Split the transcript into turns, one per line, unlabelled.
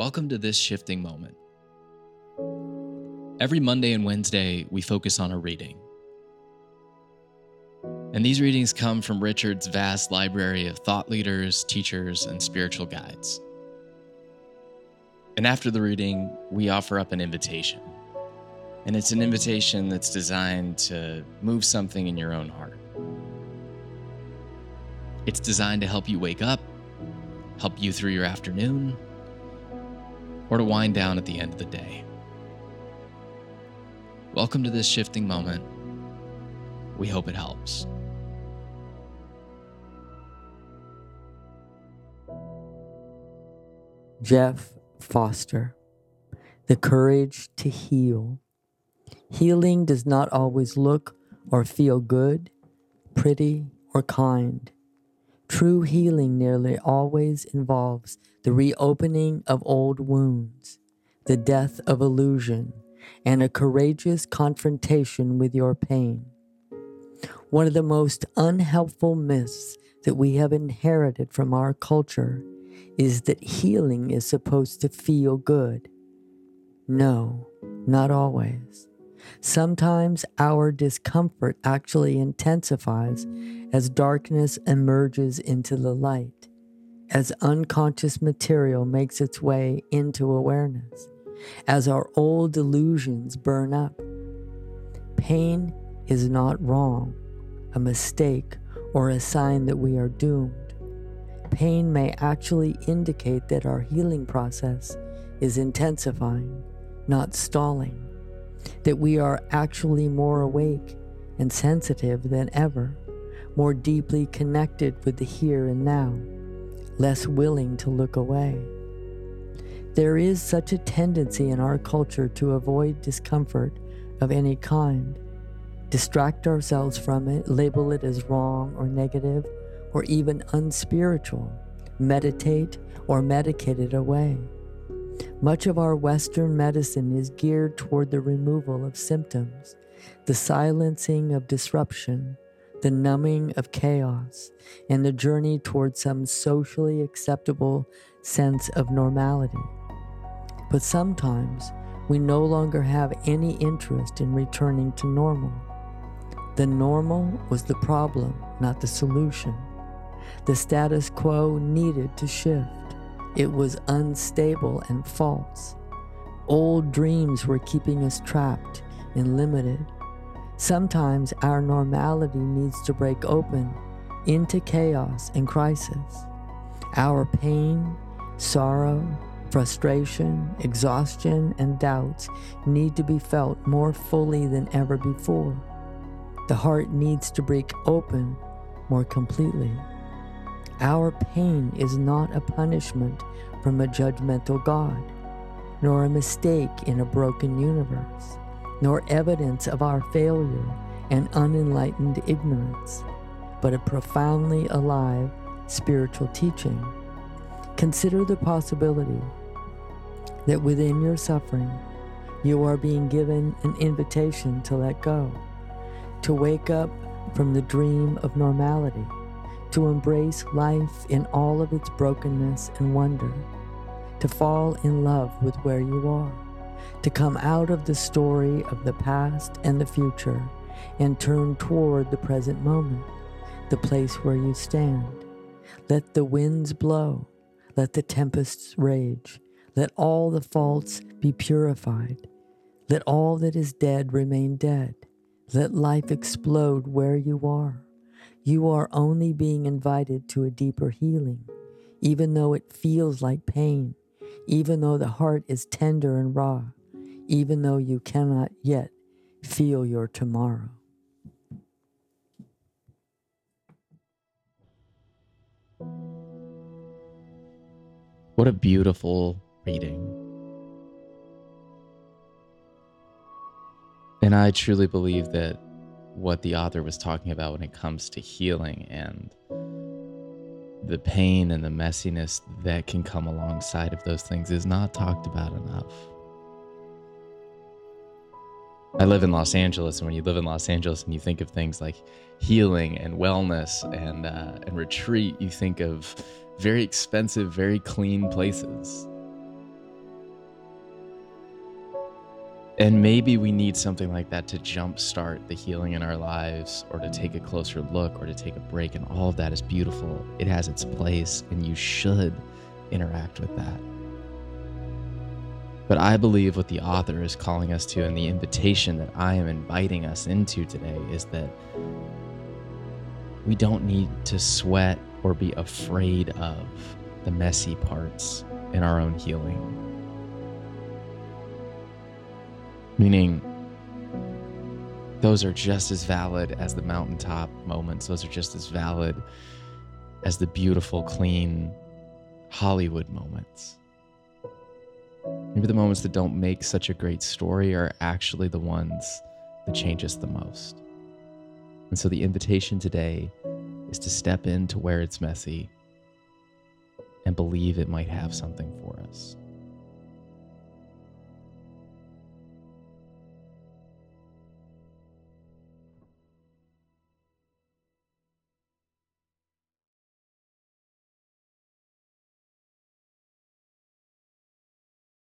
Welcome to this shifting moment. Every Monday and Wednesday, we focus on a reading. And these readings come from Richard's vast library of thought leaders, teachers, and spiritual guides. And after the reading, we offer up an invitation. And it's an invitation that's designed to move something in your own heart. It's designed to help you wake up, help you through your afternoon, or to wind down at the end of the day. Welcome to this shifting moment. We hope it helps.
Jeff Foster. The courage to heal. Healing does not always look or feel good, pretty, or kind. True healing nearly always involves the reopening of old wounds, the death of illusion, and a courageous confrontation with your pain. One of the most unhelpful myths that we have inherited from our culture is that healing is supposed to feel good. No, not always. Sometimes our discomfort actually intensifies as darkness emerges into the light, as unconscious material makes its way into awareness, as our old delusions burn up. Pain is not wrong, a mistake, or a sign that we are doomed. Pain may actually indicate that our healing process is intensifying, not stalling, that we are actually more awake and sensitive than ever, more deeply connected with the here and now, less willing to look away. There is such a tendency in our culture to avoid discomfort of any kind, distract ourselves from it, label it as wrong or negative, or even unspiritual, meditate or medicate it away. Much of our Western medicine is geared toward the removal of symptoms, the silencing of disruption, the numbing of chaos, and the journey toward some socially acceptable sense of normality. But sometimes we no longer have any interest in returning to normal. The normal was the problem, not the solution. The status quo needed to shift. It was unstable and false. Old dreams were keeping us trapped and limited. Sometimes our normality needs to break open into chaos and crisis. Our pain, sorrow, frustration, exhaustion, and doubts need to be felt more fully than ever before. The heart needs to break open more completely. Our pain is not a punishment from a judgmental God, nor a mistake in a broken universe, nor evidence of our failure and unenlightened ignorance, but a profoundly alive spiritual teaching. Consider the possibility that within your suffering, you are being given an invitation to let go, to wake up from the dream of normality to embrace life in all of its brokenness and wonder, to fall in love with where you are, to come out of the story of the past and the future and turn toward the present moment, the place where you stand. Let the winds blow, let the tempests rage, let all the faults be purified, let all that is dead remain dead, let life explode where you are. You are only being invited to a deeper healing, even though it feels like pain, even though the heart is tender and raw, even though you cannot yet feel your tomorrow.
What a beautiful reading. And I truly believe that what the author was talking about when it comes to healing and the pain and the messiness that can come alongside of those things is not talked about enough. I live in Los Angeles, and when you live in Los Angeles and you think of things like healing and wellness and uh, and retreat, you think of very expensive, very clean places. And maybe we need something like that to jumpstart the healing in our lives or to take a closer look or to take a break. And all of that is beautiful. It has its place, and you should interact with that. But I believe what the author is calling us to and the invitation that I am inviting us into today is that we don't need to sweat or be afraid of the messy parts in our own healing. Meaning, those are just as valid as the mountaintop moments. Those are just as valid as the beautiful, clean Hollywood moments. Maybe the moments that don't make such a great story are actually the ones that change us the most. And so the invitation today is to step into where it's messy and believe it might have something for us.